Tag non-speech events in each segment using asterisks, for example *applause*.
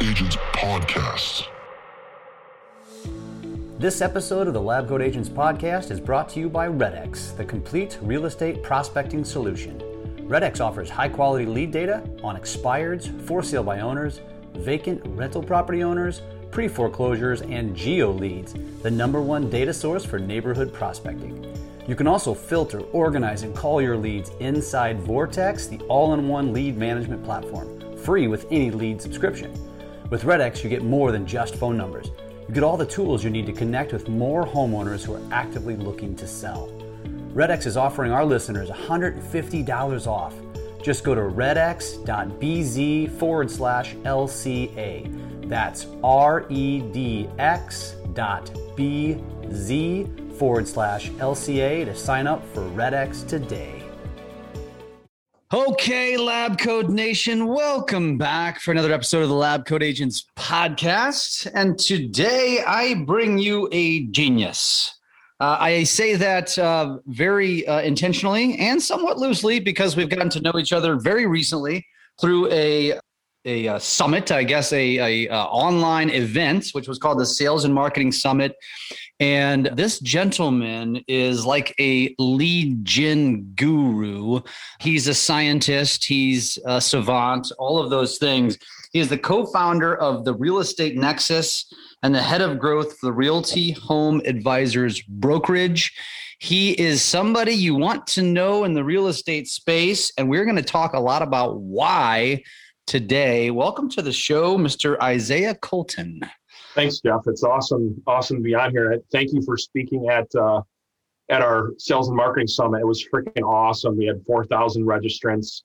Agents Podcast. This episode of the Lab Coat Agents Podcast is brought to you by RedX, the complete real estate prospecting solution. RedX offers high quality lead data on expireds, for sale by owners, vacant rental property owners, pre foreclosures, and geo leads, the number one data source for neighborhood prospecting. You can also filter, organize, and call your leads inside Vortex, the all in one lead management platform, free with any lead subscription. With RedX, you get more than just phone numbers. You get all the tools you need to connect with more homeowners who are actively looking to sell. RedX is offering our listeners $150 off. Just go to redx.bz forward slash LCA. That's R E D X dot B Z forward slash LCA to sign up for RedX today. Okay, Lab Coat Nation, welcome back for another episode of the Lab Coat Agents podcast. And today I bring you a genius. Uh, I say that uh, very uh, intentionally and somewhat loosely because we've gotten to know each other very recently through a a, uh, summit, I guess, a, a uh, online event, which was called the Sales and Marketing Summit. And this gentleman is like a lead gen guru. He's a scientist, he's a savant, all of those things. He is the co founder of the Real Estate Nexus and the head of growth for the Realty Home Advisors Brokerage. He is somebody you want to know in the real estate space. And we're going to talk a lot about why today. Welcome to the show, Mr. Isaiah Colton. Thanks, Jeff. It's awesome, awesome to be on here. Thank you for speaking at uh, at our sales and marketing summit. It was freaking awesome. We had four thousand registrants,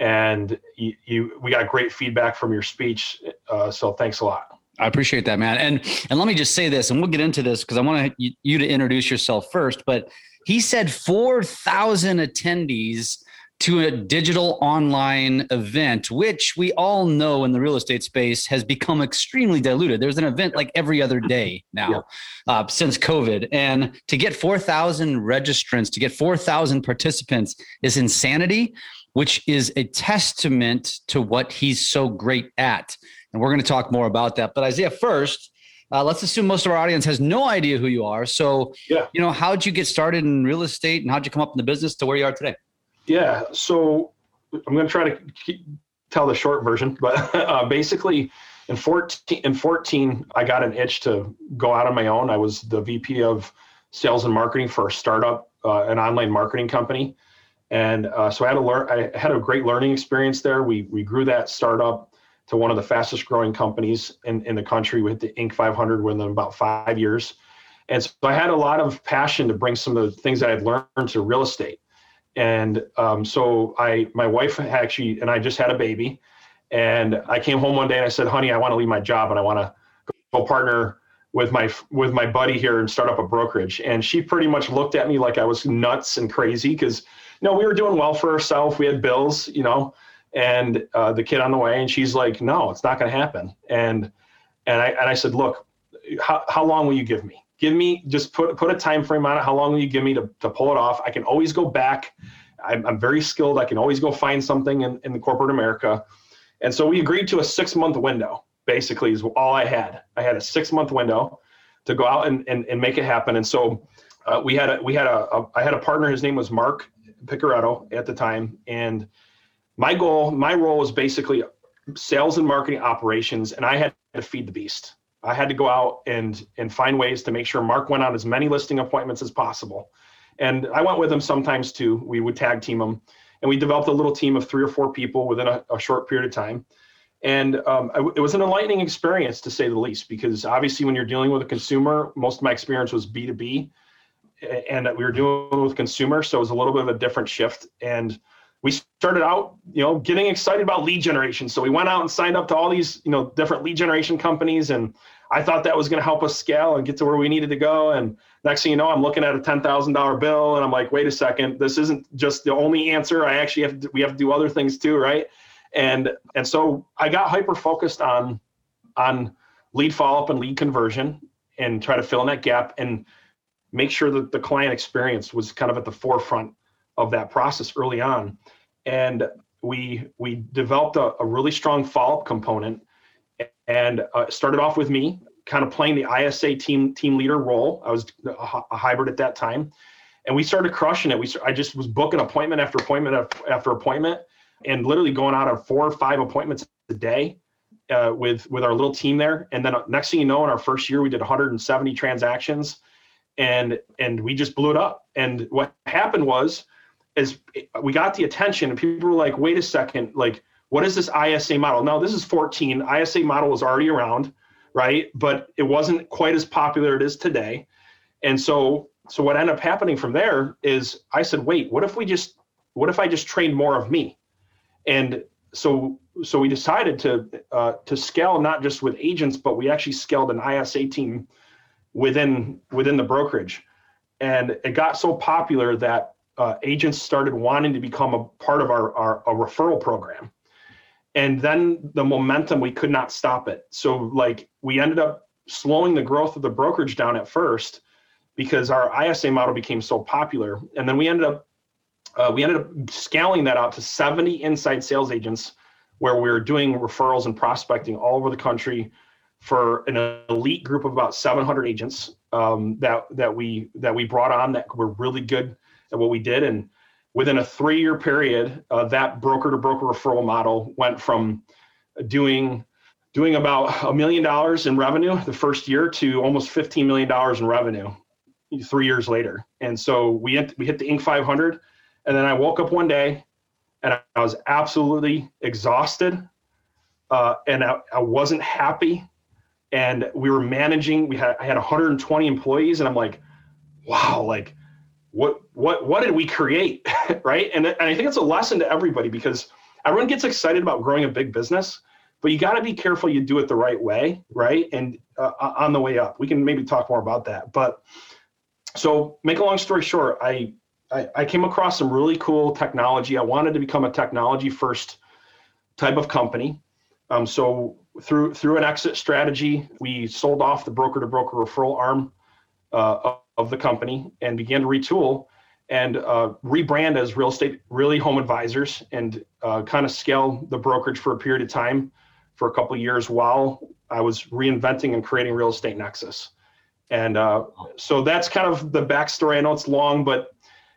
and you, you, we got great feedback from your speech. Uh, so thanks a lot. I appreciate that, man. And and let me just say this, and we'll get into this because I want you to introduce yourself first. But he said four thousand attendees to a digital online event, which we all know in the real estate space has become extremely diluted. There's an event like every other day *laughs* now yeah. uh, since COVID. And to get 4,000 registrants, to get 4,000 participants is insanity, which is a testament to what he's so great at. And we're going to talk more about that. But Isaiah, first, uh, let's assume most of our audience has no idea who you are. So, yeah. you know, how'd you get started in real estate and how'd you come up in the business to where you are today? Yeah. So I'm going to try to keep, tell the short version, but *laughs* uh, basically in 14, in 14, I got an itch to go out on my own. I was the VP of sales and marketing for a startup, uh, an online marketing company. And uh, so I had to learn, I had a great learning experience there. We, we grew that startup to one of the fastest growing companies in, in the country with the Inc. 500 within about five years. And so I had a lot of passion to bring some of the things that I'd learned to real estate. And um, so I, my wife actually, and I just had a baby, and I came home one day and I said, "Honey, I want to leave my job and I want to go partner with my with my buddy here and start up a brokerage." And she pretty much looked at me like I was nuts and crazy because, you know, we were doing well for ourselves, we had bills, you know, and uh, the kid on the way, and she's like, "No, it's not going to happen." And and I and I said, "Look, how how long will you give me?" Give me just put put a time frame on it how long will you give me to, to pull it off. I can always go back. I'm, I'm very skilled. I can always go find something in, in the corporate america. And so we agreed to a six month window basically is all i had. I had a six month window to go out and, and, and make it happen. And so uh, we had a we had a, a i had a partner. His name was mark picaretto at the time. And my goal my role was basically sales and marketing operations and i had to feed the beast I had to go out and and find ways to make sure Mark went on as many listing appointments as possible. And I went with him sometimes too. We would tag team him, and we developed a little team of three or four people within a, a short period of time. And um, it was an enlightening experience to say the least, because obviously when you're dealing with a consumer, most of my experience was B2B, and that we were dealing with consumer, so it was a little bit of a different shift. And we started out, you know, getting excited about lead generation. So we went out and signed up to all these, you know, different lead generation companies. And I thought that was going to help us scale and get to where we needed to go. And next thing you know, I'm looking at a $10,000 bill and I'm like, wait a second, this isn't just the only answer. I actually have to, we have to do other things too. Right. And, and so I got hyper focused on, on lead follow up and lead conversion and try to fill in that gap and make sure that the client experience was kind of at the forefront of that process early on. And we we developed a, a really strong follow-up component and uh, started off with me, kind of playing the ISA team team leader role. I was a, a hybrid at that time, and we started crushing it. We I just was booking appointment after appointment after appointment, and literally going out on four or five appointments a day uh, with with our little team there. And then uh, next thing you know, in our first year, we did 170 transactions, and and we just blew it up. And what happened was, is we got the attention, and people were like, "Wait a second, like." What is this ISA model? Now, this is 14. ISA model was already around, right? But it wasn't quite as popular it is today. And so, so what ended up happening from there is I said, wait, what if we just, what if I just trained more of me? And so so we decided to uh, to scale not just with agents, but we actually scaled an ISA team within within the brokerage, and it got so popular that uh, agents started wanting to become a part of our, our a referral program, and then the momentum we could not stop it. So like we ended up slowing the growth of the brokerage down at first because our ISA model became so popular, and then we ended up uh, we ended up scaling that out to 70 inside sales agents where we were doing referrals and prospecting all over the country for an elite group of about 700 agents um, that that we that we brought on that were really good at what we did and within a three year period uh, that broker to broker referral model went from doing doing about a million dollars in revenue the first year to almost 15 million dollars in revenue three years later and so we hit, we hit the inc 500 and then i woke up one day and I was absolutely exhausted, uh, and I, I, wasn't happy. And we were managing. We had I had 120 employees, and I'm like, wow, like what what what did we create, *laughs* right? And, and I think it's a lesson to everybody because everyone gets excited about growing a big business, but you got to be careful you do it the right way, right? And uh, on the way up, we can maybe talk more about that. But so, make a long story short, I I, I came across some really cool technology. I wanted to become a technology first type of company. Um, so through through an exit strategy, we sold off the broker to broker referral arm uh, of the company and began to retool and uh, rebrand as real estate Realty Home Advisors and uh, kind of scale the brokerage for a period of time for a couple years while I was reinventing and creating real estate nexus. And uh, so that's kind of the backstory. I know it's long, but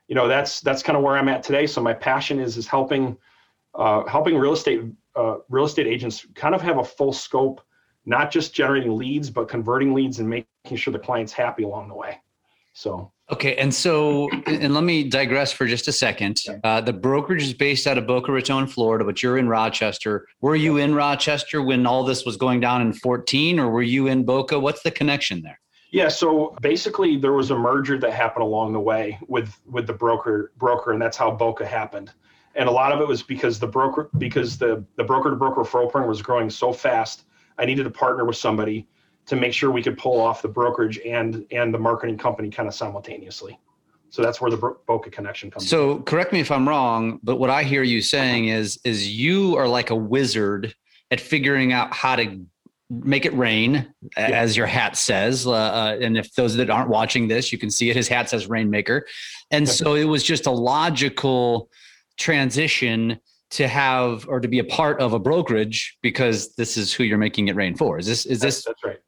you know that's that's kind of where I'm at today. So my passion is is helping uh, helping real estate uh, real estate agents kind of have a full scope, not just generating leads, but converting leads and making sure the client's happy along the way. So okay, and so and let me digress for just a second. Uh, the brokerage is based out of Boca Raton, Florida, but you're in Rochester. Were you in Rochester when all this was going down in 14, or were you in Boca? What's the connection there? Yeah, so basically there was a merger that happened along the way with with the broker broker, and that's how Boca happened. And a lot of it was because the broker because the the broker to broker referral program was growing so fast. I needed to partner with somebody to make sure we could pull off the brokerage and and the marketing company kind of simultaneously. So that's where the Boca connection comes. In. So in. correct me if I'm wrong, but what I hear you saying is is you are like a wizard at figuring out how to make it rain, yeah. as your hat says. Uh, uh, and if those that aren't watching this, you can see it. His hat says Rainmaker, and so it was just a logical transition to have or to be a part of a brokerage because this is who you're making it rain for. Is this? Is this? That's right.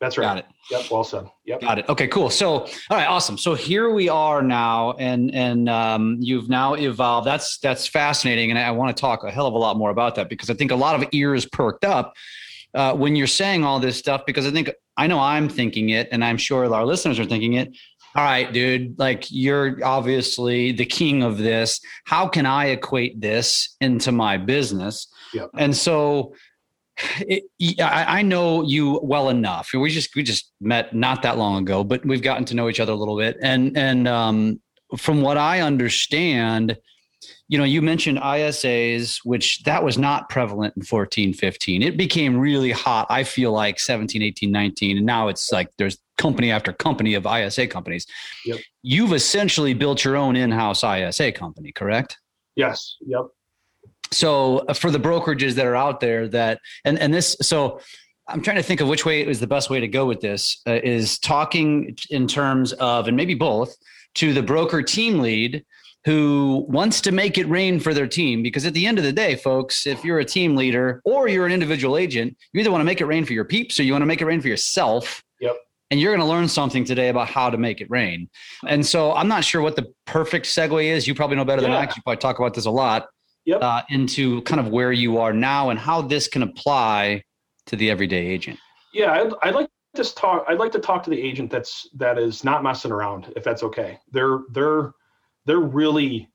That's right. Got it. Yep. Well said. Yep. Got it. Okay. Cool. So, all right. Awesome. So here we are now, and and um, you've now evolved. That's that's fascinating, and I want to talk a hell of a lot more about that because I think a lot of ears perked up uh, when you're saying all this stuff because I think I know I'm thinking it, and I'm sure our listeners are thinking it. All right, dude, like you're obviously the king of this. How can I equate this into my business? Yep. And so it, I, I know you well enough. We just we just met not that long ago, but we've gotten to know each other a little bit. And and um, from what I understand, you know, you mentioned ISAs, which that was not prevalent in 14, 15. It became really hot, I feel like 17, 18, 19. And now it's like there's company after company of ISA companies. Yep. You've essentially built your own in house ISA company, correct? Yes. Yep. So uh, for the brokerages that are out there that, and, and this, so I'm trying to think of which way is the best way to go with this uh, is talking in terms of, and maybe both, to the broker team lead who wants to make it rain for their team. Because at the end of the day, folks, if you're a team leader or you're an individual agent, you either want to make it rain for your peeps or you want to make it rain for yourself. Yep. And you're going to learn something today about how to make it rain. And so I'm not sure what the perfect segue is. You probably know better than I. You probably talk about this a lot. Yep. Uh, into kind of where you are now and how this can apply to the everyday agent. Yeah, I'd, I'd like to talk. I'd like to talk to the agent that's that is not messing around, if that's okay. They're they're they're really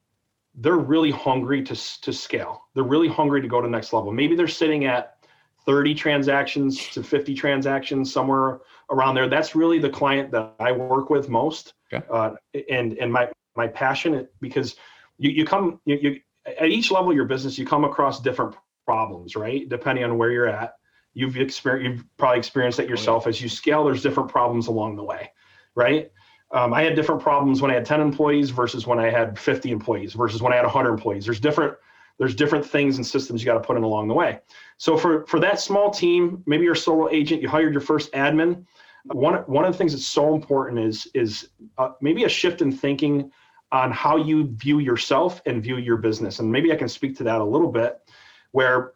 they're really hungry to to scale. They're really hungry to go to the next level. Maybe they're sitting at 30 transactions to 50 transactions somewhere around there. That's really the client that I work with most. Okay. Uh, and and my my passion because you you come you, you at each level of your business you come across different problems, right? Depending on where you're at. You've experienced you've probably experienced that yourself as you scale there's different problems along the way right? Um, i had different problems when i had 10 employees versus when i had 50 employees versus when i had 100 employees. There's different there's different things and systems you got to put in along the way. So for for that small team maybe you're a solo agent you hired your first admin one one of the things that's so important is is uh, maybe a shift in thinking on how you view yourself and view your business. And maybe i can speak to that a little bit where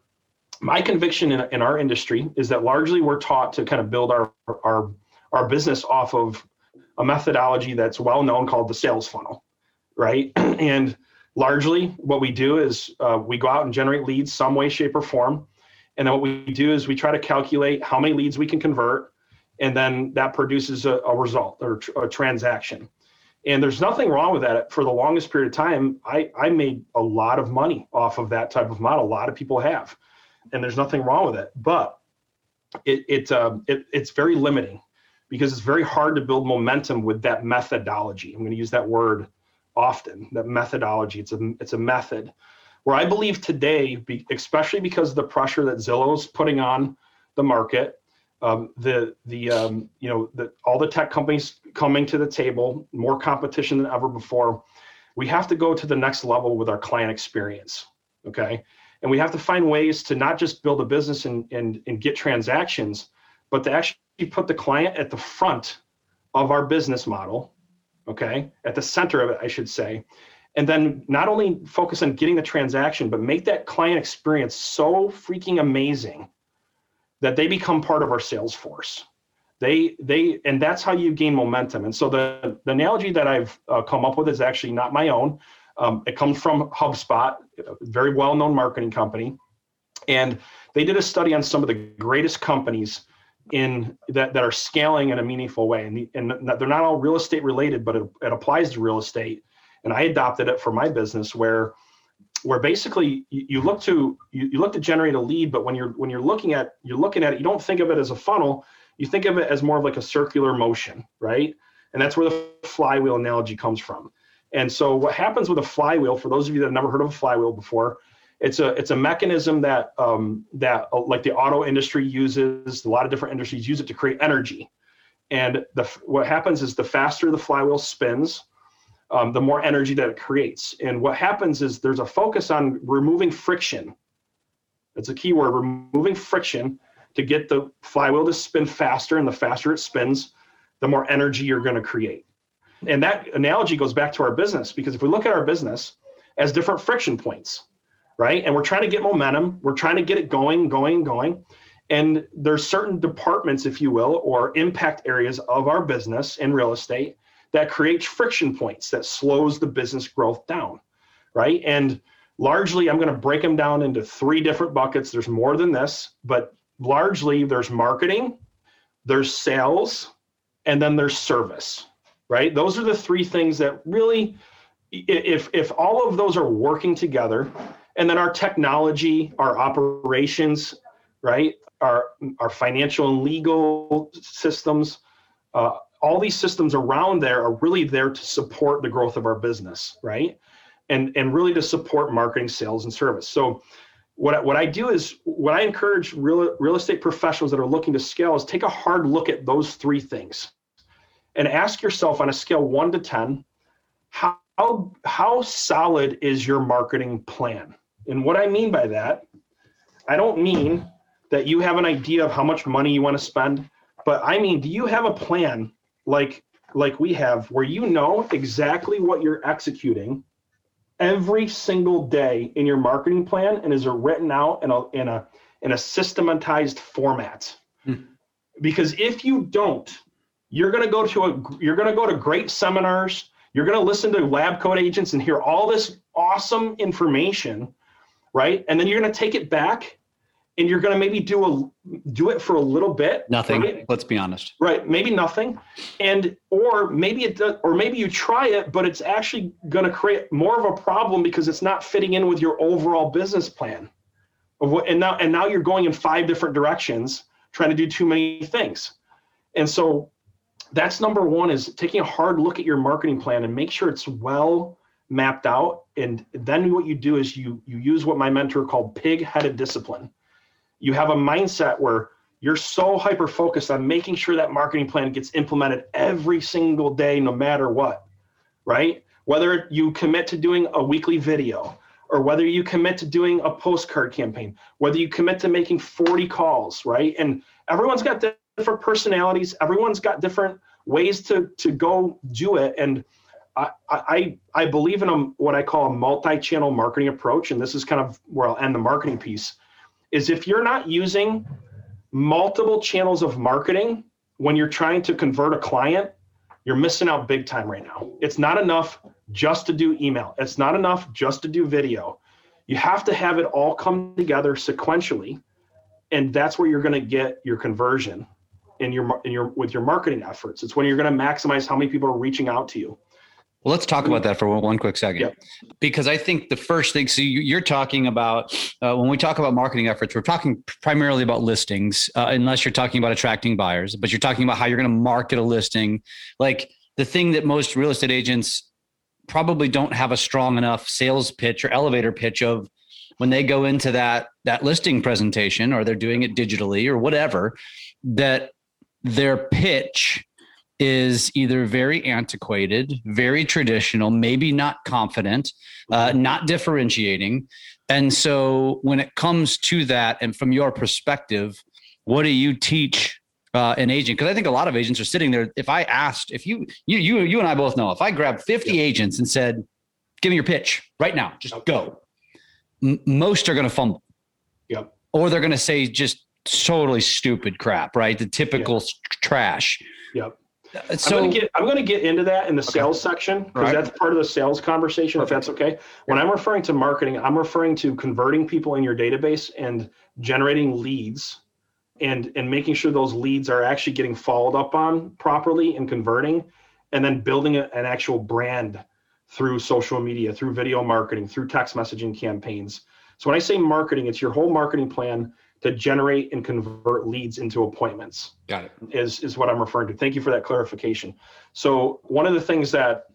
my conviction in, in our industry is that largely we're taught to kind of build our our our business off of a methodology that's well known called the sales funnel right? *clears throat* And largely what we do is uh, we go out and generate leads some way shape or form. And then what we do is we try to calculate how many leads we can convert and then that produces a, a result or tr- a transaction and there's nothing wrong with that. For the longest period of time I, I made a lot of money off of that type of model. A lot of people have. And there's nothing wrong with it. But it, it, um, it it's very limiting because it's very hard to build momentum with that methodology. I'm going to use that word often that methodology. It's a it's a method. Where i believe today especially because of the pressure that zillow's putting on the market um, the the um, you know the, all the tech companies coming to the table more competition than ever before. We have to go to the next level with our client experience okay? And we have to find ways to not just build a business and, and, and get transactions but to actually put the client at the front of our business model okay? At the center of it i should say. And then not only focus on getting the transaction but make that client experience so freaking amazing that they become part of our sales force. They they and that's how you gain momentum. And so the the analogy that i've uh, come up with is actually not my own. Um, it comes from hubspot a very well-known marketing company. And they did a study on some of the greatest companies in that, that are scaling in a meaningful way. And, the, and they're not all real estate related but it, it applies to real estate. And i adopted it for my business where where basically you, you look to you, you look to generate a lead but when you're when you're looking at you're looking at it you don't think of it as a funnel. You think of it as more of like a circular motion right? And that's where the flywheel analogy comes from. And so what happens with a flywheel for those of you that have never heard of a flywheel before it's a it's a mechanism that um, that uh, like the auto industry uses a lot of different industries use it to create energy. And the what happens is the faster the flywheel spins um, the more energy that it creates and what happens is there's a focus on removing friction that's a key word removing friction to get the flywheel to spin faster and the faster it spins the more energy you're going to create and that analogy goes back to our business because if we look at our business as different friction points right? And we're trying to get momentum. We're trying to get it going, going, going. And there's certain departments, if you will, or impact areas of our business in real estate that creates friction points that slows the business growth down, right? And largely, I'm going to break them down into three different buckets. There's more than this, but largely there's marketing, there's sales, and then there's service, right? Those are the three things that really, if if all of those are working together, and then our technology, our operations, right? Our our financial and legal systems, uh, all these systems around there are really there to support the growth of our business, right? And and really to support marketing, sales, and service. So what I, what I do is what I encourage real real estate professionals that are looking to scale is take a hard look at those three things, and ask yourself on a scale one to ten, how how, how solid is your marketing plan? And what I mean by that, I don't mean that you have an idea of how much money you want to spend, but I mean, do you have a plan like like we have where you know exactly what you're executing every single day in your marketing plan and is written out in a in a in a systematized format. Hmm. Because if you don't, you're going to go to a you're going to go to great seminars, you're going to listen to lab coat agents and hear all this awesome information, right? And then you're going to take it back and you're going to maybe do a do it for a little bit nothing right? let's be honest. Right maybe nothing. And or maybe it does or maybe you try it but it's actually going to create more of a problem because it's not fitting in with your overall business plan of what and now and now you're going in five different directions trying to do too many things. And so that's number one is taking a hard look at your marketing plan and make sure it's well mapped out. And then what you do is you you use what my mentor called pig headed discipline you have a mindset where you're so hyper focused on making sure that marketing plan gets implemented every single day, no matter what, right? Whether you commit to doing a weekly video, or whether you commit to doing a postcard campaign, whether you commit to making 40 calls, right? And everyone's got different personalities, everyone's got different ways to to go do it. And I I I believe in a what I call a multi-channel marketing approach, and this is kind of where I'll end the marketing piece is if you're not using multiple channels of marketing when you're trying to convert a client, you're missing out big time right now. It's not enough just to do email. It's not enough just to do video. You have to have it all come together sequentially, and that's where you're going to get your conversion in your in your with your marketing efforts. It's when you're going to maximize how many people are reaching out to you. Well, let's talk about that for one quick second, yep. because I think the first thing. So you're talking about uh, when we talk about marketing efforts, we're talking primarily about listings, uh, unless you're talking about attracting buyers. But you're talking about how you're going to market a listing. Like the thing that most real estate agents probably don't have a strong enough sales pitch or elevator pitch of when they go into that that listing presentation, or they're doing it digitally or whatever. That their pitch is either very antiquated, very traditional, maybe not confident, uh, not differentiating. And so, when it comes to that, and from your perspective, what do you teach uh, an agent? Because I think a lot of agents are sitting there. If I asked, if you, you, you, you and I both know, if I grabbed 50 yep. agents and said, "Give me your pitch right now, just go," M- most are going to fumble. Yep. Or they're going to say just totally stupid crap, right? The typical yep. trash. Yep. So I'm gonna get I'm gonna get into that in the sales section because right. that's part of the sales conversation. Perfect. If that's okay. When I'm referring to marketing, I'm referring to converting people in your database and generating leads, and and making sure those leads are actually getting followed up on properly and converting, and then building a, an actual brand through social media, through video marketing, through text messaging campaigns. So when I say marketing, it's your whole marketing plan to generate and convert leads into appointments. Got it. Is is what I'm referring to. Thank you for that clarification. So one of the things that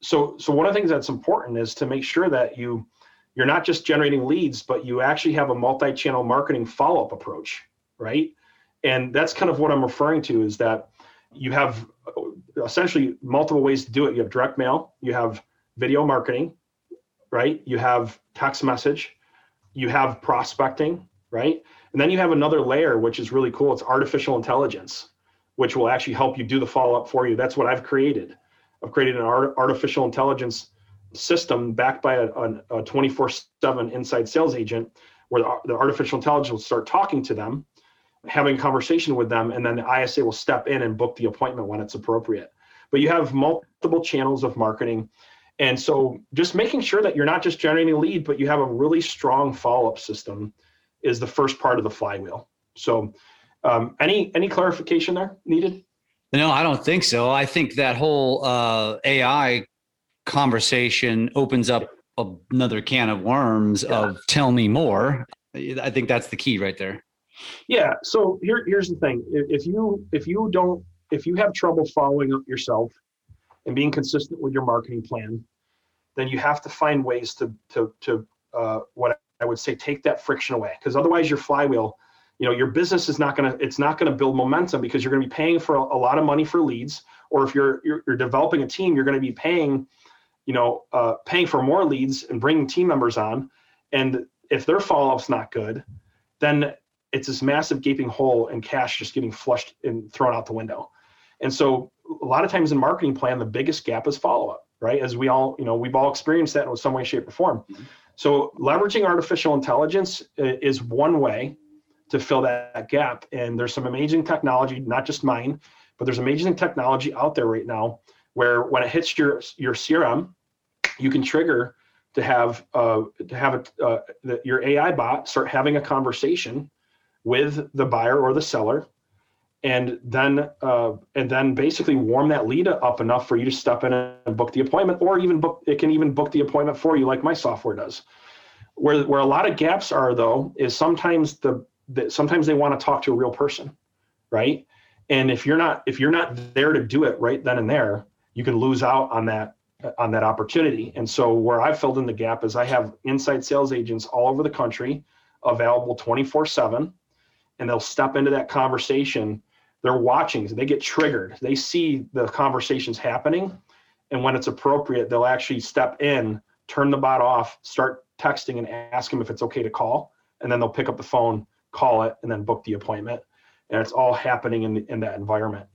so so one of the things that's important is to make sure that you you're not just generating leads, but you actually have a multi-channel marketing follow-up approach, right? And that's kind of what I'm referring to is that you have essentially multiple ways to do it. You have direct mail, you have video marketing, right? You have text message, you have prospecting, right? And then you have another layer, which is really cool. It's artificial intelligence, which will actually help you do the follow up for you. That's what I've created. I've created an art, artificial intelligence system backed by a 24 7 inside sales agent where the, the artificial intelligence will start talking to them, having conversation with them, and then the ISA will step in and book the appointment when it's appropriate. But you have multiple channels of marketing. And so just making sure that you're not just generating a lead, but you have a really strong follow up system is the first part of the flywheel. So, um, any any clarification there needed? No, I don't think so. I think that whole uh, AI conversation opens up another can of worms yeah. of tell me more. I think that's the key right there. Yeah. So here, here's the thing: if you if you don't if you have trouble following up yourself and being consistent with your marketing plan, then you have to find ways to to to uh, what I would say take that friction away because otherwise your flywheel, you know, your business is not gonna it's not gonna build momentum because you're gonna be paying for a, a lot of money for leads, or if you're you're, you're developing a team, you're gonna be paying, you know, uh, paying for more leads and bringing team members on, and if their follow up's not good, then it's this massive gaping hole and cash just getting flushed and thrown out the window. And so a lot of times in marketing plan, the biggest gap is follow up. right? As we all, you know, we've all experienced that in some way, shape, or form. So leveraging artificial intelligence is one way to fill that gap. And there's some amazing technology, not just mine, but there's amazing technology out there right now where when it hits your your CRM, you can trigger to have uh, to have a, uh, the, your AI bot start having a conversation with the buyer or the seller, and then uh, and then basically warm that lead up enough for you to step in and book the appointment, or even book it can even book the appointment for you, like my software does. Where where a lot of gaps are though is sometimes the, the sometimes they want to talk to a real person, right? And if you're not if you're not there to do it right then and there, you can lose out on that on that opportunity. And so where I've filled in the gap is I have inside sales agents all over the country available 24 7 and they'll step into that conversation. They're watching, they get triggered. They see the conversations happening. And when it's appropriate, they'll actually step in, turn the bot off, start texting and ask them if it's okay to call. And then they'll pick up the phone, call it, and then book the appointment. And it's all happening in, the, in that environment.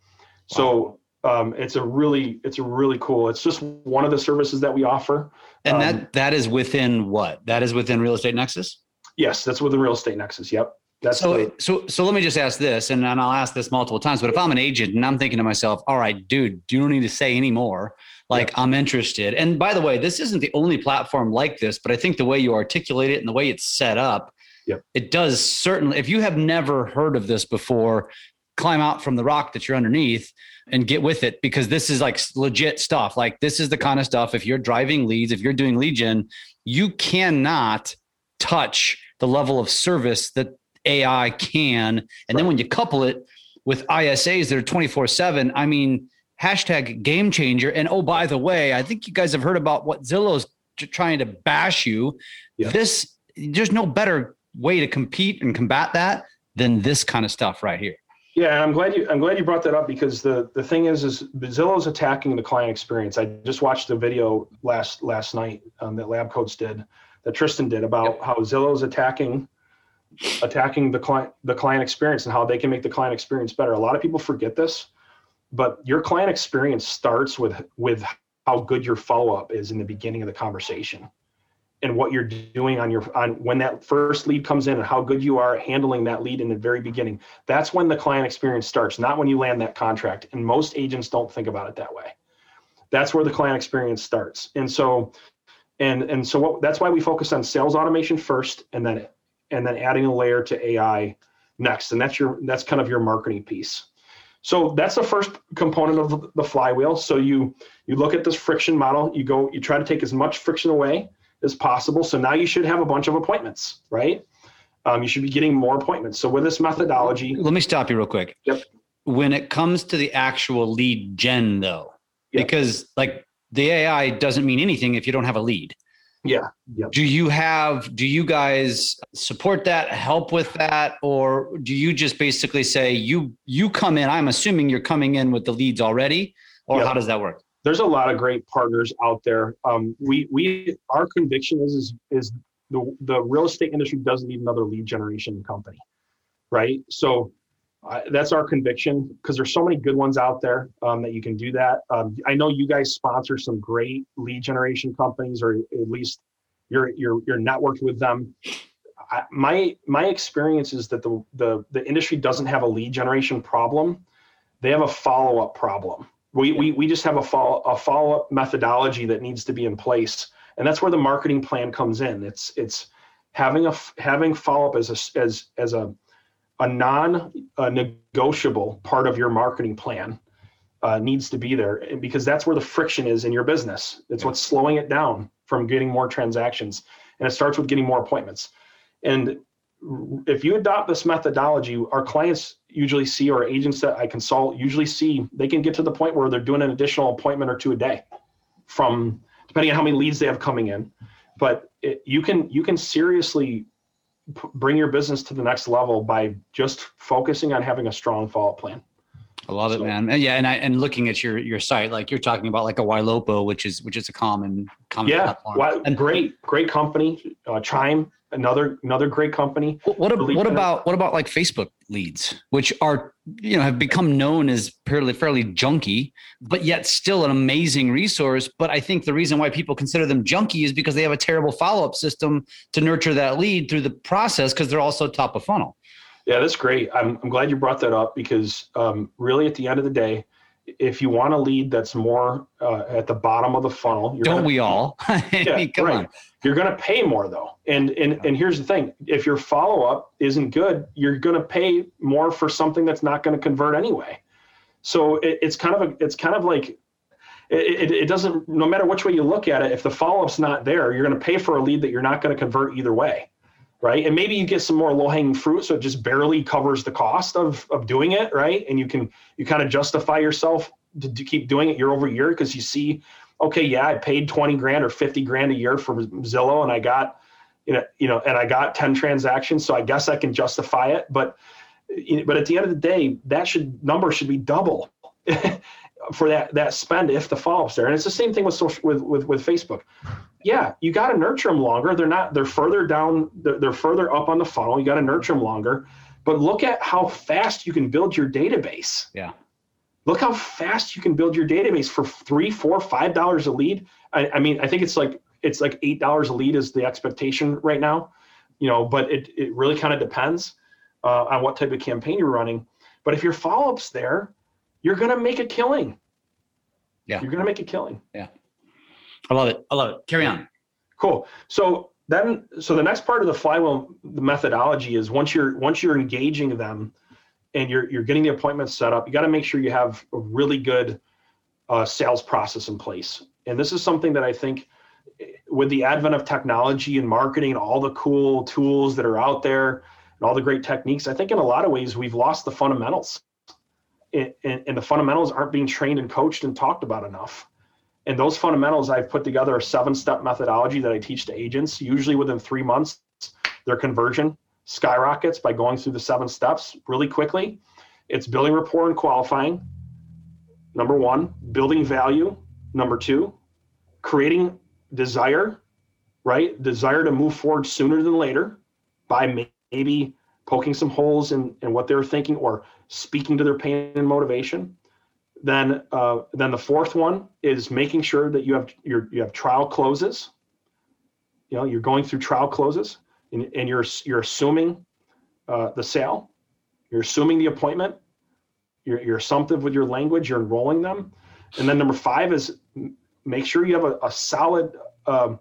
So um, it's a really it's a really cool it's just one of the services that we offer and um, that that is within what that is within real estate nexus yes that's within real estate nexus yep that's so so so let me just ask this and, and i'll ask this multiple times but if i'm an agent and i'm thinking to myself all right dude you don't need to say anymore like i'm interested and by the way this isn't the only platform like this but i think the way you articulate it and the way it's set up Yep. It does certainly. If you have never heard of this before, climb out from the rock that you're underneath and get with it because this is like legit stuff. Like this is the kind of stuff if you're driving leads, if you're doing lead gen, you cannot touch the level of service that AI can. And right. then when you couple it with ISAs that are 24 7, I mean, hashtag game changer. And oh, by the way, I think you guys have heard about what Zillow's trying to bash you. Yeah. This, there's no better way to compete and combat that than this kind of stuff right here. Yeah, I'm glad you I'm glad you brought that up because the the thing is is Zillow's attacking the client experience. I just watched a video last last night um, that Lab Coats did, that Tristan did about yep. how Zillow's attacking attacking the client the client experience and how they can make the client experience better. A lot of people forget this, but your client experience starts with with how good your follow up is in the beginning of the conversation and what you're doing on your on when that first lead comes in and how good you are at handling that lead in the very beginning. That's when the client experience starts not when you land that contract. And most agents don't think about it that way. That's where the client experience starts. And so and and so what, that's why we focus on sales automation first and then and then adding a layer to ai next and that's your that's kind of your marketing piece so that's the first component of the flywheel so you you look at this friction model you go you try to take as much friction away as possible. So now you should have a bunch of appointments, right? Um, you should be getting more appointments. So with this methodology, let me stop you real quick. Yep. When it comes to the actual lead gen, though, yep. because like the AI doesn't mean anything if you don't have a lead. Yeah. Yep. Do you have, do you guys support that, help with that? Or do you just basically say you, you come in, I'm assuming you're coming in with the leads already, or yep. how does that work? there's a lot of great partners out there. Um, we we our conviction is is, is the the real estate industry doesn't need another lead generation company, right? So uh, that's our conviction because there's so many good ones out there um, that you can do that. Um, I know you guys sponsor some great lead generation companies, or at least you're you're you're networked with them. I, my my experience is that the the the industry doesn't have a lead generation problem; they have a follow up problem we, we, we just have a follow, a follow-up methodology that needs to be in place. And that's where the marketing plan comes in. It's, it's having a, having follow-up as a, as, as a, a non-negotiable part of your marketing plan uh, needs to be there because that's where the friction is in your business. It's what's slowing it down from getting more transactions. And it starts with getting more appointments. And if you adopt this methodology, our clients usually see, or agents that I consult usually see, they can get to the point where they're doing an additional appointment or two a day, from depending on how many leads they have coming in. But it, you can you can seriously bring your business to the next level by just focusing on having a strong follow-up plan. I love it, man. And yeah, and I and looking at your your site, like you're talking about like a Ylopo, which is which is a common common yeah, platform. Why, And great, great company. Uh, Chime, another another great company. what what, what kind of- about what about like Facebook leads, which are you know have become known as fairly fairly junky, but yet still an amazing resource. But I think the reason why people consider them junky is because they have a terrible follow up system to nurture that lead through the process because they're also top of funnel. Yeah, that's great. I'm, I'm glad you brought that up because um, really, at the end of the day, if you want a lead that's more uh, at the bottom of the funnel, you're Don't gonna, we all? *laughs* Yeah, come right. on. You're going to pay more though, and and and here's the thing: if your follow up isn't good, you're going to pay more for something that's not going to convert anyway. So it, it's kind of a it's kind of like it, it, it doesn't no matter which way you look at it if the follow-up's not there you're going to pay for a lead that you're not going to convert either way right? And maybe you get some more low-hanging fruit so it just barely covers the cost of of doing it right? And you can you kind of justify yourself to, to keep doing it year over year because you see okay yeah i paid 20 grand or 50 grand a year for zillow and i got you know you know and i got 10 transactions so i guess i can justify it. But but at the end of the day that should number should be double *laughs* for that that spend if the follow-ups there. And it's the same thing with social with with, with facebook yeah you got to nurture them longer. They're not they're further down they're, they're further up on the funnel. You got to nurture them longer. But look at how fast you can build your database. Yeah. look how fast you can build your database for three four five dollars a lead. I, I mean i think it's like it's like eight dollars a lead is the expectation right now you know but it, it really kind of depends uh, on what type of campaign you're running. But if your follow-ups there you're going to make a killing. Yeah. you're going to make a killing I love it. I love it. Carry on. Cool. So then, so the next part of the flywheel methodology is once you're once you're engaging them, and you're you're getting the appointments set up, you got to make sure you have a really good uh, sales process in place. And this is something that I think, with the advent of technology and marketing and all the cool tools that are out there and all the great techniques, I think in a lot of ways we've lost the fundamentals, and, and, and the fundamentals aren't being trained and coached and talked about enough and those fundamentals i've put together a seven step methodology that i teach to agents. Usually within three months their conversion skyrockets by going through the seven steps really quickly. It's building rapport and qualifying number one. Building value number two. Creating desire right? Desire to move forward sooner than later by maybe poking some holes in, in what they're thinking or speaking to their pain and motivation then uh, then the fourth one is making sure that you have your you have trial closes. You know, you're going through trial closes, and, and you're you're assuming uh, the sale, you're assuming the appointment, you're you're assumptive with your language, you're enrolling them, and then number five is make sure you have a, a solid um,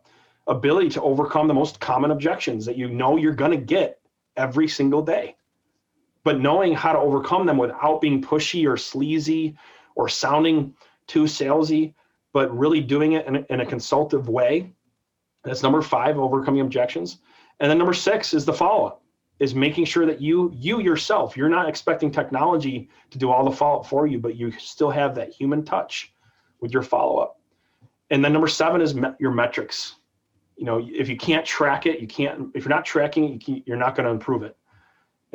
ability to overcome the most common objections that you know you're going to get every single day, but knowing how to overcome them without being pushy or sleazy or sounding too salesy, but really doing it in a, in a consultative way. That's number five, overcoming objections. And then number six is the follow-up, is making sure that you you yourself, you're not expecting technology to do all the follow-up for you, but you still have that human touch with your follow-up. And then number seven is your metrics. You know, if you can't track it, you can't. If you're not tracking it, you you're not going to improve it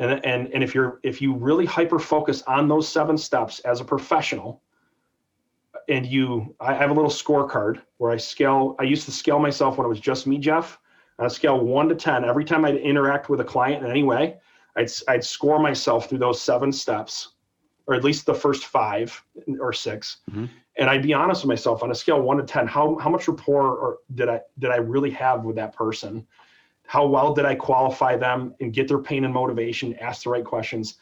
and and and if you're if you really hyper focus on those seven steps as a professional and you i have a little scorecard where i scale i used to scale myself when it was just me jeff. On a scale 1 to 10 every time i'd interact with a client in any way i'd i'd score myself through those seven steps or at least the first five or 6 Mhm. and i'd be honest with myself on a scale 1 to 10 how how much rapport or did i did i really have with that person how well did I qualify them and get their pain and motivation, ask the right questions.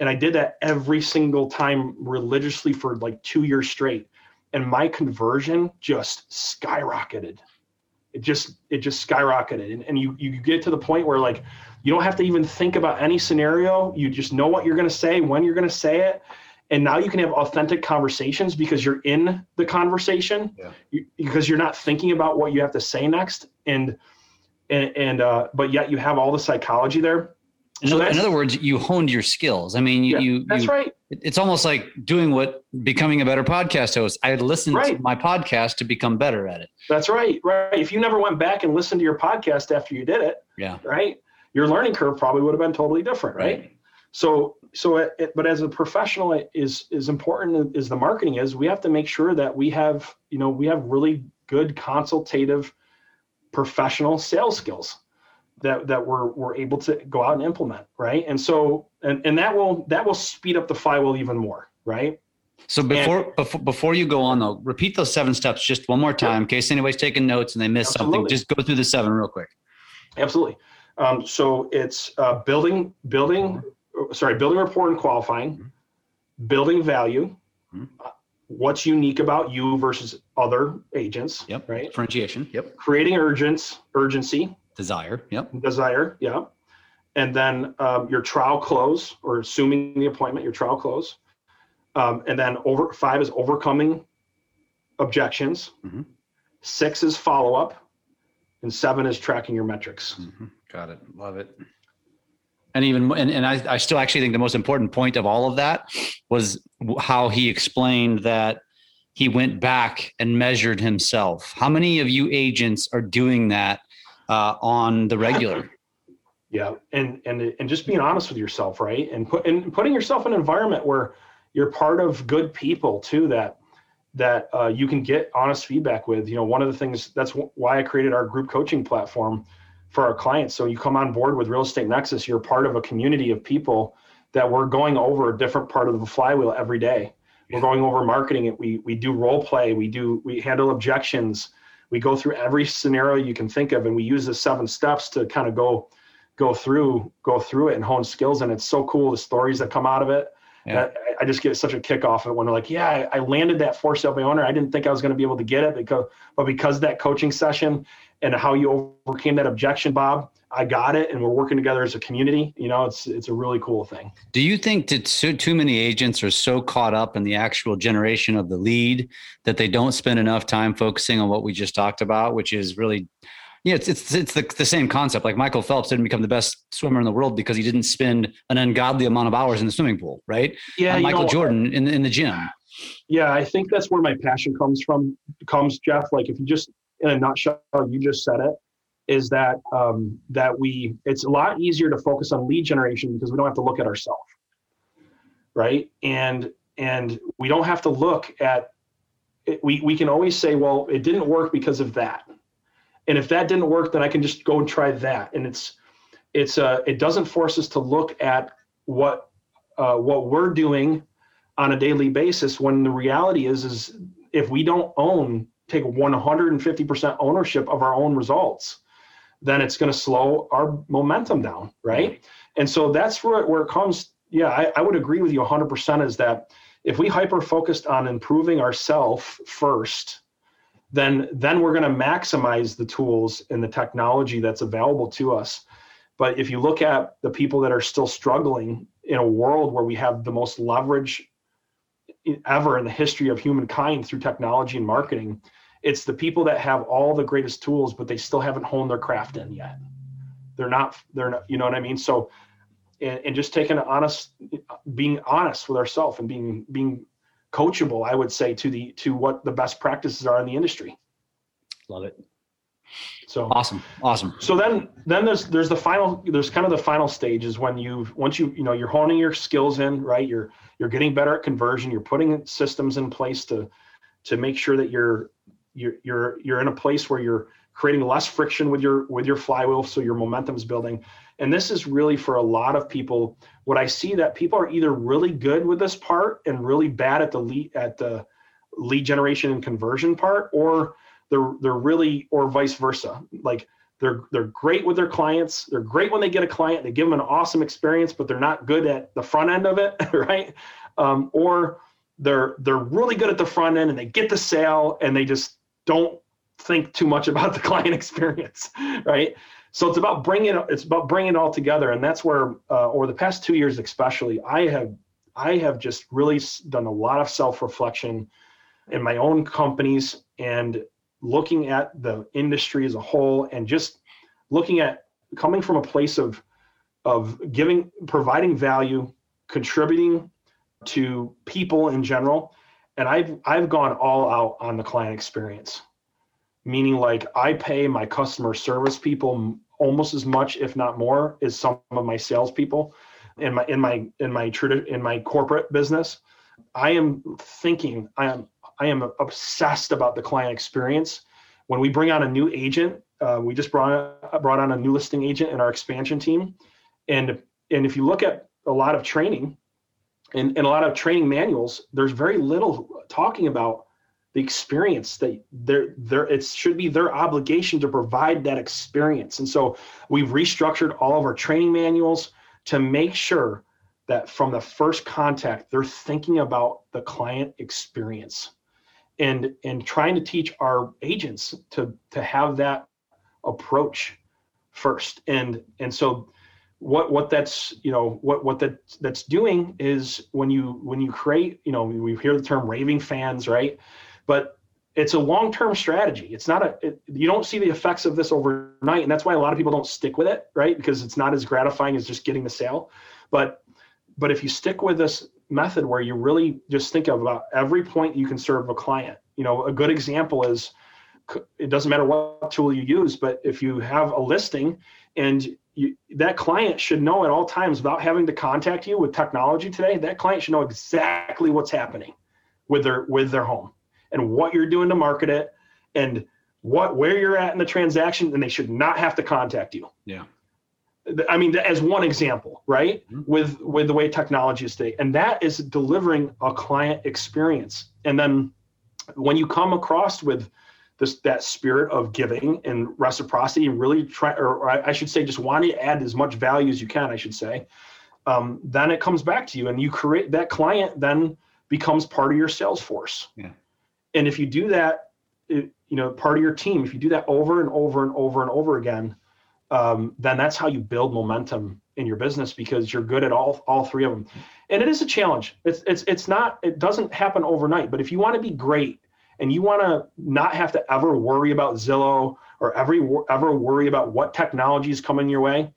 And I did that every single time religiously for like two years straight. And my conversion just skyrocketed. It just it just skyrocketed. And, and you you get to the point where like you don't have to even think about any scenario. You just know what you're gonna say, when you're gonna say it. And now you can have authentic conversations because you're in the conversation. Yeah. You, because you're not thinking about what you have to say next. And and, and uh, but yet you have all the psychology there. In, So other, in other words, you honed your skills. I mean, you, Yeah, you, That's you right. it's almost like doing what becoming a better podcast host. I had listened to my podcast to become better at it. That's right. Right. If you never went back and listened to your podcast after you did it, Yeah. right, your learning curve probably would have been totally different, right? So so it, it, but as a professional it is is important as the marketing is we have to make sure that we have you know we have really good consultative professional sales skills that that we're we're able to go out and implement right and so and and that will that will speed up the flywheel even more right so before and, before before you go on though repeat those seven steps just one more time yeah. in case anybody's taking notes and they miss absolutely. something just go through the seven real quick absolutely um, so it's uh, building building sorry building rapport and qualifying mm-hmm. building value mm-hmm. What's unique about you versus other agents yep right differentiation yep creating urgency, urgency Desire. Yep. Desire. Yeah. And then um, your trial close or assuming the appointment, your trial close. Um, and then over five is overcoming objections. Mm-hmm. Six is follow up. And seven is tracking your metrics. Mm-hmm. Got it. Love it. And even and, and I, I still actually think the most important point of all of that was how he explained that he went back and measured himself. How many of you agents are doing that uh, on the regular. *coughs* Yeah, and and and just being honest with yourself, right? And put and putting yourself in an environment where you're part of good people too that that uh, you can get honest feedback with. You know, one of the things that's why I created our group coaching platform for our clients. So you come on board with Real Estate Nexus, you're part of a community of people that we're going over a different part of the flywheel every day. We're going over marketing it. We we do role play. We do we handle objections we go through every scenario you can think of and we use the seven steps to kind of go go through go through it and hone skills and it's so cool the stories that come out of it yeah. I, I, just get such a kick off of it when they're like yeah I, I landed that for sale by owner i didn't think i was going to be able to get it because but because that coaching session and how you overcame that objection bob I got it, and we're working together as a community. You know, it's it's a really cool thing. Do you think that so, too many agents are so caught up in the actual generation of the lead that they don't spend enough time focusing on what we just talked about, which is really, yeah, it's it's it's the, the same concept. Like Michael Phelps didn't become the best swimmer in the world because he didn't spend an ungodly amount of hours in the swimming pool, right? Yeah, Michael know, Jordan in in the gym. Yeah, I think that's where my passion comes from. Comes Jeff. Like if you just in a nutshell, you just said it is that um, that we it's a lot easier to focus on lead generation because we don't have to look at ourselves right and and we don't have to look at it, we we can always say well it didn't work because of that and if that didn't work then i can just go and try that and it's it's uh it doesn't force us to look at what uh, what we're doing on a daily basis when the reality is is if we don't own take 150% ownership of our own results then it's going to slow our momentum down, right? And so that's where, it, where it comes. Yeah, I, I would agree with you 100% is that if we hyper focused on improving ourself first, then then we're going to maximize the tools and the technology that's available to us. But if you look at the people that are still struggling in a world where we have the most leverage ever in the history of humankind through technology and marketing, it's the people that have all the greatest tools, but they still haven't honed their craft in yet. They're not, they're not, you know what I mean? So, and, and just taking an honest, being honest with ourselves and being, being coachable, I would say to the, to what the best practices are in the industry. Love it. So awesome, awesome. So then, then there's there's the final there's kind of the final stage is when you've once you you know you're honing your skills in right you're you're getting better at conversion you're putting systems in place to to make sure that you're you're you're you're in a place where you're creating less friction with your with your flywheel so your momentum is building. And this is really for a lot of people. What i see that people are either really good with this part and really bad at the lead at the lead generation and conversion part or they're they're really or vice versa. Like they're they're great with their clients. They're great when they get a client. They give them an awesome experience but they're not good at the front end of it *laughs* right? Um, or they're they're really good at the front end and they get the sale and they just don't think too much about the *laughs* client experience, right? So it's about bringing it's about bringing it all together, and that's where, uh, over the past two years especially, I have I have just really done a lot of self reflection in my own companies and looking at the industry as a whole, and just looking at coming from a place of of giving providing value, contributing to people in general, and I've I've gone all out on the client experience, meaning like I pay my customer service people almost as much, if not more, as some of my salespeople. in my in my in my in my corporate business, I am thinking I am I am obsessed about the client experience. When we bring on a new agent, uh, we just brought brought on a new listing agent in our expansion team, and and if you look at a lot of training, and, and a lot of training manuals, there's very little talking about the experience that they're there it should be their obligation to provide that experience. And so we've restructured all of our training manuals to make sure that from the first contact they're thinking about the client experience and and trying to teach our agents to to have that approach first. And and so what what that's you know what what that that's doing is when you when you create you know we hear the term raving fans right but it's a long-term strategy. It's not a it, you don't see the effects of this overnight and that's why a lot of people don't stick with it right? Because it's not as gratifying as just getting the sale. But but if you stick with this method where you really just think about uh, every point you can serve a client you know a good example is it doesn't matter what tool you use but if you have a listing and you, that client should know at all times without having to contact you with technology today that client should know exactly what's happening with their with their home and what you're doing to market it and what where you're at in the transaction and they should not have to contact you. Yeah. I mean as one example right? Mm-hmm. with with the way technology is today and that is delivering a client experience. And then when you come across with this that spirit of giving and reciprocity and really try or i should say just wanting to add as much value as you can i should say um, then it comes back to you and you create that client then becomes part of your sales force yeah and if you do that it, you know part of your team if you do that over and over and over and over again um, then that's how you build momentum in your business because you're good at all all three of them. And it is a challenge. It's it's it's not it doesn't happen overnight but if you want to be great and you want to not have to ever worry about zillow or every ever worry about what technology is coming your way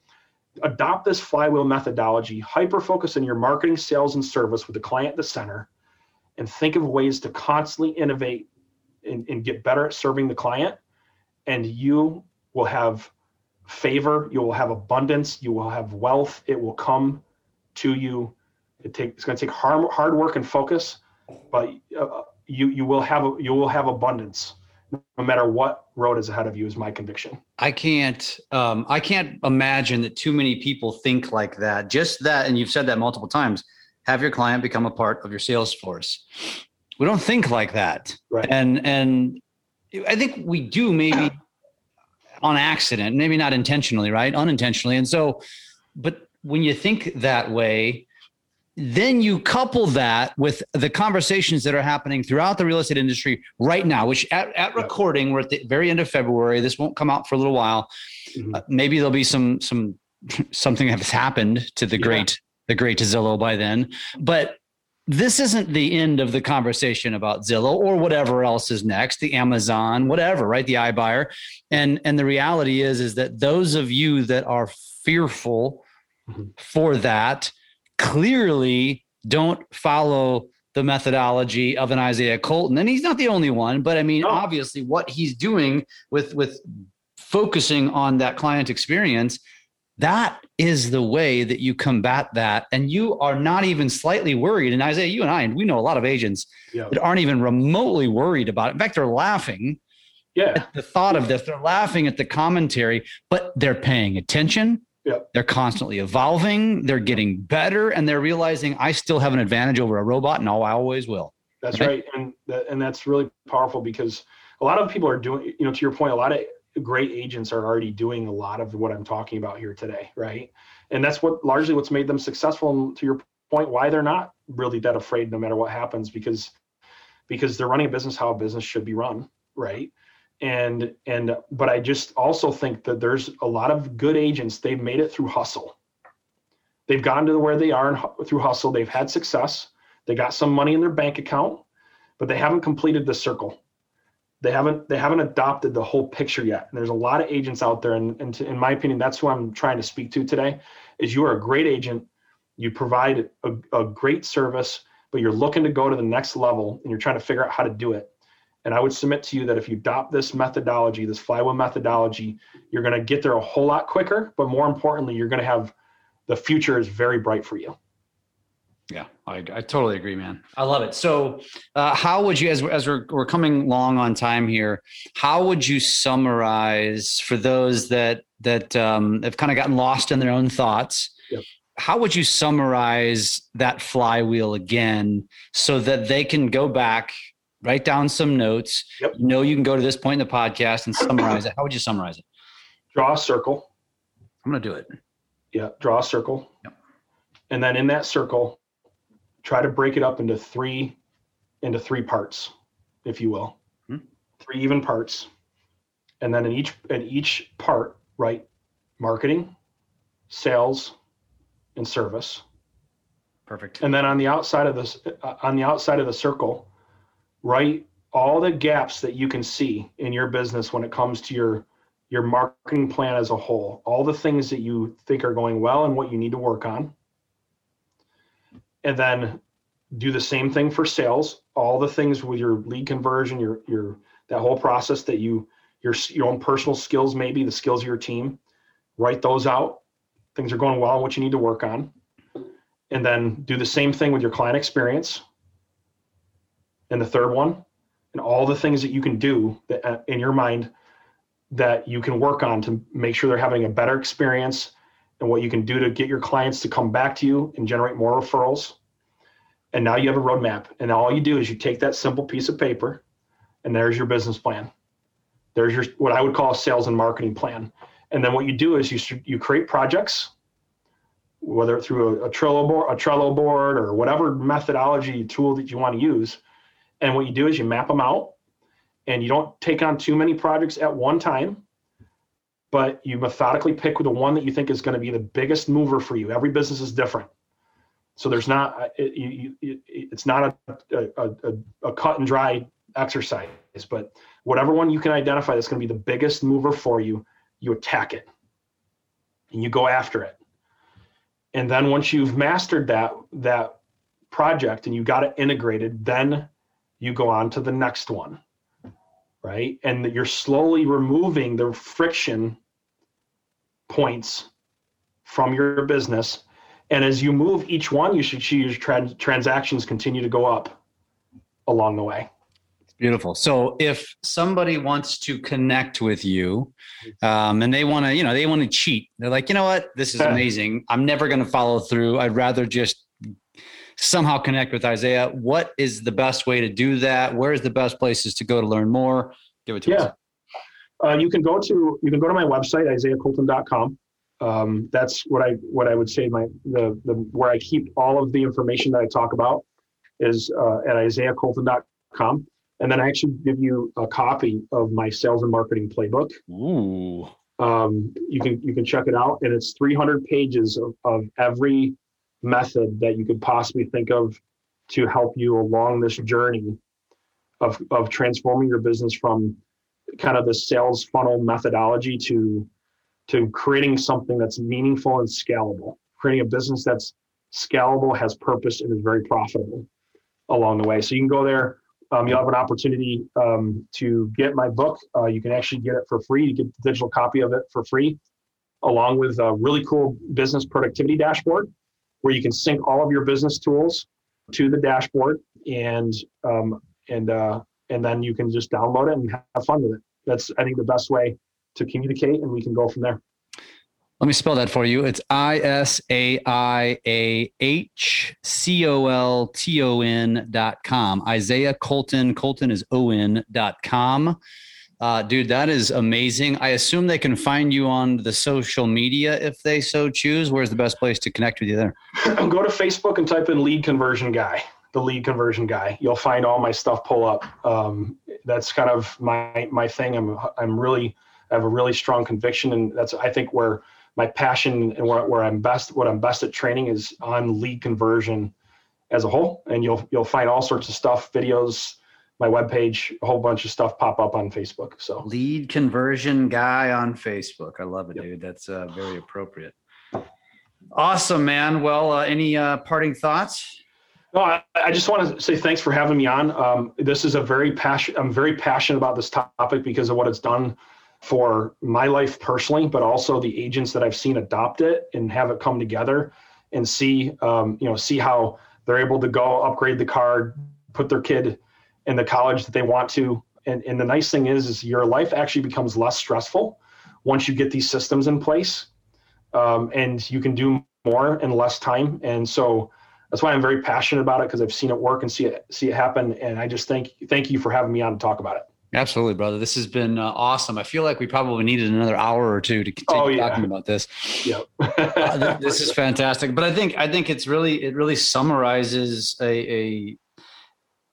adopt this flywheel methodology hyper focus on your marketing sales and service with the client at the center and think of ways to constantly innovate and, and get better at serving the client and you will have favor you will have abundance you will have wealth. It will come to you. It take, it's going to take hard, hard work and focus but uh, you you will have you will have abundance no matter what road is ahead of you is my conviction. I can't um, i can't imagine that too many people think like that. Just that and you've said that multiple times have your client become a part of your sales force. We don't think like that. Right. And and I think we do maybe *clears throat* on accident, maybe not intentionally, right? Unintentionally. And so but when you think that way, then you couple that with the conversations that are happening throughout the real estate industry right now, which at, at recording, we're at the very end of February. This won't come out for a little while. Mm-hmm. Uh, maybe there'll be some some *laughs* something has happened to the yeah. great the great to Zillow by then. But this isn't the end of the conversation about Zillow or whatever else is next, the Amazon, whatever, right? The iBuyer. And and the reality is is that those of you that are fearful mm-hmm. for that clearly don't follow the methodology of an Isaiah Colton. And he's not the only one, but I mean, no. obviously what he's doing with with focusing on that client experience that is the way that you combat that. And you are not even slightly worried. And Isaiah, you and I, and we know a lot of agents yeah. that aren't even remotely worried about it. In fact, they're laughing yeah. at the thought of this. They're laughing at the commentary, but they're paying attention. Yep. They're constantly evolving. They're getting better, and they're realizing I still have an advantage over a robot, and I always will. That's right, right. and that, and that's really powerful because a lot of people are doing. You know, to your point, a lot of great agents are already doing a lot of what I'm talking about here today, right? And that's what largely what's made them successful. And to your point, why they're not really that afraid no matter what happens, because because they're running a business how a business should be run, right? And and but I just also think that there's a lot of good agents. They've made it through hustle. They've gotten to where they are through hustle. They've had success. They got some money in their bank account, but they haven't completed the circle they haven't they haven't adopted the whole picture yet. And there's a lot of agents out there. And, and to, in my opinion that's who i'm trying to speak to today is you are a great agent. You provide a, a great service but you're looking to go to the next level and you're trying to figure out how to do it. And i would submit to you that if you adopt this methodology this flywheel methodology you're going to get there a whole lot quicker but more importantly you're going to have the future is very bright for you. Yeah, I, I totally agree, man. I love it. So, uh, how would you, as, as we're, we're coming long on time here, how would you summarize for those that that um, have kind of gotten lost in their own thoughts? Yep. How would you summarize that flywheel again so that they can go back, write down some notes? Yep. You know, you can go to this point in the podcast and summarize it. How would you summarize it? Draw a circle. I'm going to do it. Yeah, draw a circle. Yep. And then in that circle, try to break it up into three into three parts, if you will. Hmm. Three even parts. And then in each in each part, write marketing, sales, and service. Perfect. And then on the outside of this uh, on the outside of the circle, write all the gaps that you can see in your business when it comes to your your marketing plan as a whole, all the things that you think are going well and what you need to work on. And then do the same thing for sales, all the things with your lead conversion, your your that whole process that you your your own personal skills maybe, the skills of your team, write those out. Things are going well, what you need to work on. And then do the same thing with your client experience. And the third one, and all the things that you can do that uh, in your mind that you can work on to make sure they're having a better experience and what you can do to get your clients to come back to you and generate more referrals. And now you have a roadmap. And all you do is you take that simple piece of paper and there's your business plan. There's your what I would call a sales and marketing plan. And then what you do is you you create projects, whether through a, a Trello board, a Trello board, or whatever methodology tool that you want to use. And what you do is you map them out and you don't take on too many projects at one time but you methodically pick the one that you think is going to be the biggest mover for you. Every business is different. So there's not uh, it, you, it, it's not a, a, a, a, cut and dry exercise but whatever one you can identify that's going to be the biggest mover for you you attack it. And you go after it. And then once you've mastered that that project and you got it integrated then you go on to the next one right? And you're slowly removing the friction points from your business. And as you move each one, you should see your trans- transactions continue to go up along the way. Beautiful. So if somebody wants to connect with you um, and they want to, you know, they want to cheat, they're like, you know what, this is *laughs* amazing. I'm never going to follow through. I'd rather just somehow connect with Isaiah, what is the best way to do that? Where's the best places to go to learn more? Give it to yeah. us. Uh, you can go to you can go to my website isaiahcolton.com. Um, that's what I what I would say my the the where I keep all of the information that I talk about is uh, at isaiahcolton.com. And then I actually give you a copy of my sales and marketing playbook. Ooh. Um, you can you can check it out, and it's 300 pages of, of every method that you could possibly think of to help you along this journey of, of transforming your business from kind of the sales funnel methodology to to creating something that's meaningful and scalable creating a business that's scalable has purpose and is very profitable along the way. So you can go there. Um, you'll have an opportunity um, to get my book. Uh, you can actually get it for free. You get the digital copy of it for free along with a really cool business productivity dashboard where you can sync all of your business tools to the dashboard and um, and uh, and then you can just download it and have fun with it. That's I think the best way to communicate, and we can go from there. Let me spell that for you. It's I S A I A H C O L T O N dot com. Isaiah Colton. Colton is O N dot com. Uh, dude, that is amazing. I assume they can find you on the social media if they so choose. Where's the best place to connect with you there? *laughs* Go to Facebook and type in lead conversion guy, the lead conversion guy. You'll find all my stuff pull up. Um, that's kind of my my thing. I'm I'm really I have a really strong conviction, and that's I think where my passion and where, where I'm best what I'm best at training is on lead conversion as a whole. And you'll you'll find all sorts of stuff, videos my webpage, a whole bunch of stuff pop up on Facebook. So lead conversion guy on Facebook. I love it, Yep. dude. That's uh, very appropriate. Awesome, man. Well, uh, any uh, parting thoughts? No, I, I just want to say thanks for having me on. Um, this is a very passion. I'm very passionate about this topic because of what it's done for my life personally, but also the agents that I've seen adopt it and have it come together and see, um, you know, see how they're able to go upgrade the car, put their kid in the college that they want to. And, and the nice thing is, is your life actually becomes less stressful once you get these systems in place um, and you can do more in less time. And so that's why I'm very passionate about it because I've seen it work and see it, see it happen. And I just thank, thank you for having me on to talk about it. Absolutely, brother. This has been uh, awesome. I feel like we probably needed another hour or two to continue oh, yeah. talking about this. Yep. *laughs* uh, this is fantastic. But I think I think it's really it really summarizes a, a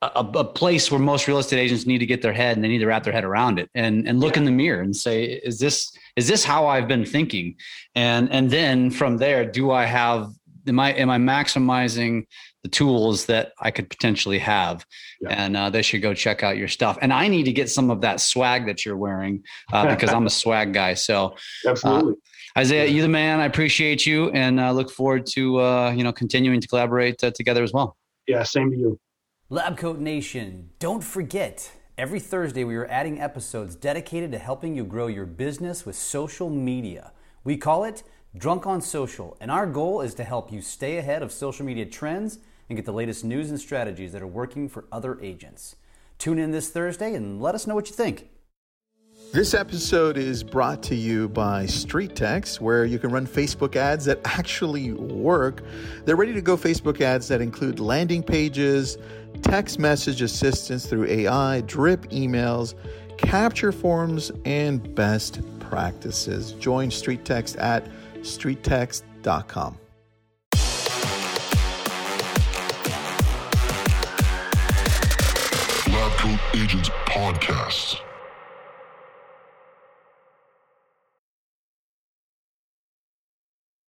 a, a, place where most real estate agents need to get their head and they need to wrap their head around it and and look yeah. in the mirror and say is this is this how I've been thinking and and then from there do I have am I am I maximizing the tools that I could potentially have. Yeah. And uh, they should go check out your stuff. And I need to get some of that swag that you're wearing uh, because I'm a *laughs* swag guy. So absolutely. Uh, Isaiah, you the man. I appreciate you, and uh, look forward to uh, you know continuing to collaborate uh, together as well. Yeah, same to you. Lab Coat Nation, don't forget every Thursday we are adding episodes dedicated to helping you grow your business with social media. We call it Drunk on Social, and our goal is to help you stay ahead of social media trends and get the latest news and strategies that are working for other agents. Tune in this Thursday and let us know what you think. This episode is brought to you by Street Text, where you can run Facebook ads that actually work. They're ready to go Facebook ads that include landing pages, text message assistance through AI, drip emails, capture forms, and best practices. Join Street Text at streettext.com. Lab Agents Podcast.